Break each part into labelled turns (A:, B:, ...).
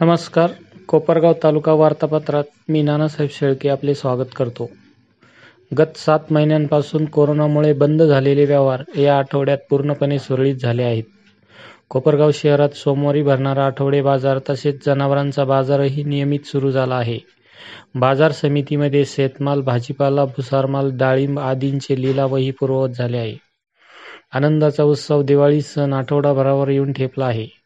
A: नमस्कार. कोपरगाव तालुका वार्तापत्रात मी नानासाहेब शेळके आपले स्वागत करतो. गत सात महिन्यांपासून कोरोनामुळे बंद झालेले व्यवहार या आठवड्यात पूर्णपणे सुरळीत झाले आहेत. कोपरगाव शहरात सोमवारी भरणारा आठवडे बाजार तसेच जनावरांचा बाजारही नियमित सुरू झाला आहे. बाजार समितीमध्ये शेतमाल भाजीपाला भुसारमाल डाळिंब आदींचे लिलावही पूर्ववत झाले आहे. आनंदाचा उत्सव दिवाळी सण आठवडाभरावर येऊन ठेपला आहे.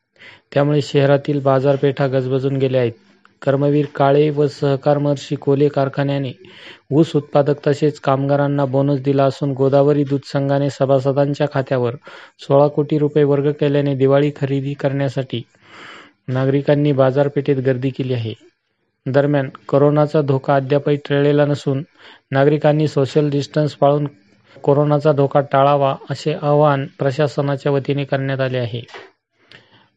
A: त्यामुळे शहरातील बाजारपेठा गजबजून गेल्या आहेत. कर्मवीर काळे व सहकार महर्षी कोले कारखान्याने ऊस उत्पादक तसेच कामगारांना बोनस दिला असून गोदावरी दूध संघाने सभासदांच्या खात्यावर सोळा कोटी रुपये वर्ग केल्याने दिवाळी खरेदी करण्यासाठी नागरिकांनी बाजारपेठेत गर्दी केली आहे. दरम्यान कोरोनाचा धोका अद्यापही टळलेला नसून नागरिकांनी सोशल डिस्टन्स पाळून कोरोनाचा धोका टाळावा असे आवाहन प्रशासनाच्या वतीने करण्यात आले आहे.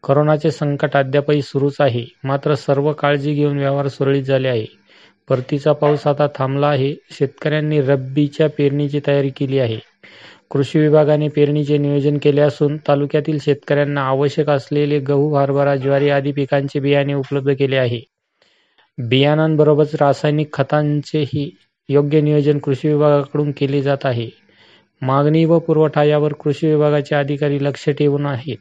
A: कोरोनाचे संकट अद्यापही सुरूच आहे. मात्र सर्व काळजी घेऊन व्यवहार सुरळीत झाले आहे. परतीचा पाऊस आता थांबला आहे. शेतकऱ्यांनी रब्बीच्या पेरणीची तयारी केली आहे. कृषी विभागाने पेरणीचे नियोजन केले असून तालुक्यातील शेतकऱ्यांना आवश्यक असलेले गहू हरभरा ज्वारी आदी पिकांचे बियाणे उपलब्ध केले आहे. बियाणांबरोबरच रासायनिक खतांचेही योग्य नियोजन कृषी विभागाकडून केले जात आहे. मागणी व पुरवठा यावर कृषी विभागाचे अधिकारी लक्ष ठेवून आहेत.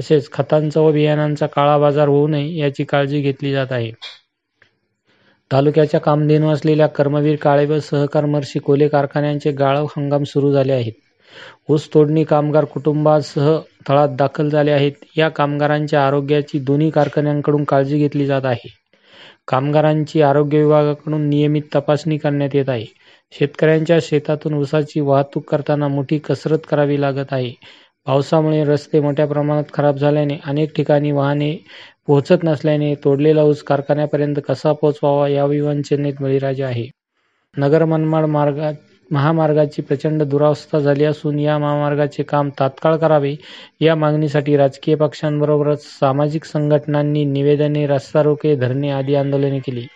A: तसेच खतांचा व बियाणांचा काळा बाजार होऊ नये याची काळजी घेतली जात आहे. तालुक्याच्या कामधेनू असलेल्या कर्मवीर काळे व सहकार मर्शी कोले कारखान्यांचे गाळव हंगाम सुरू झाले आहेत. ऊस तोडणी कामगार कुटुंबासह तळात दाखल झाले आहेत. या कामगारांच्या आरोग्याची दोन्ही कारखान्यांकडून काळजी घेतली जात आहे. कामगारांची आरोग्य विभागाकडून नियमित तपासणी करण्यात येत आहे. शेतकऱ्यांच्या शेतातून ऊसाची वाहतूक करताना मोठी कसरत करावी लागत आहे. पावसामुळे रस्ते मोठ्या प्रमाणात खराब झाल्याने अनेक ठिकाणी वाहने पोहोचत नसल्याने तोडलेला ऊस कारखान्यापर्यंत कसा पोहोचवावा या विवंचनेत बळीराजे आहे. नगर मनमाड मार्गात महामार्गाची प्रचंड दुरावस्था झाली असून या महामार्गाचे काम तात्काळ करावे या मागणीसाठी राजकीय पक्षांबरोबरच सामाजिक संघटनांनी निवेदने रस्ता रोके धरणे आदी आंदोलने केली.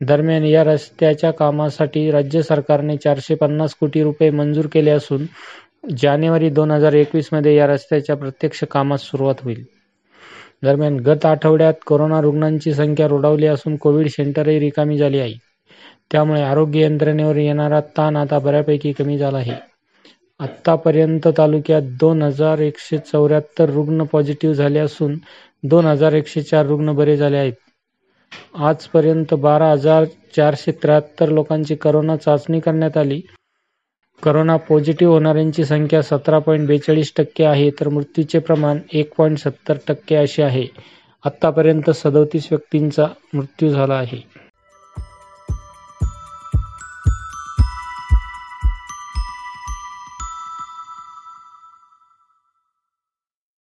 A: दरम्यान या रस्त्याच्या कामासाठी राज्य सरकारने चारशे पन्नास कोटी रुपये मंजूर केले असून जानेवारी दोन हजार एकवीसमध्ये या रस्त्याच्या प्रत्यक्ष कामास सुरुवात होईल. दरम्यान गत आठवड्यात कोरोना रुग्णांची संख्या रोडावली असून कोविड सेंटरही रिकामी झाली आहे. त्यामुळे आरोग्य यंत्रणेवर येणारा ताण आता बऱ्यापैकी कमी झाला आहे. आतापर्यंत तालुक्यात दोन हजार एकशे चौऱ्याहत्तर रुग्ण पॉझिटिव्ह झाले असून दोन हजार एकशे चार रुग्ण बरे झाले आहेत. आजपर्यंत बारा हजार चारशे त्र्याहत्तर लोकांची करोना चाचणी करण्यात आली. करोना पॉझिटिव्ह होणाऱ्यांची संख्या सतरा पॉईंट बेचाळीस टक्के आहे तर मृत्यूचे प्रमाण एक पॉईंट सत्तर टक्के असे आहे. आतापर्यंत सदोतीस व्यक्तींचा मृत्यू झाला आहे.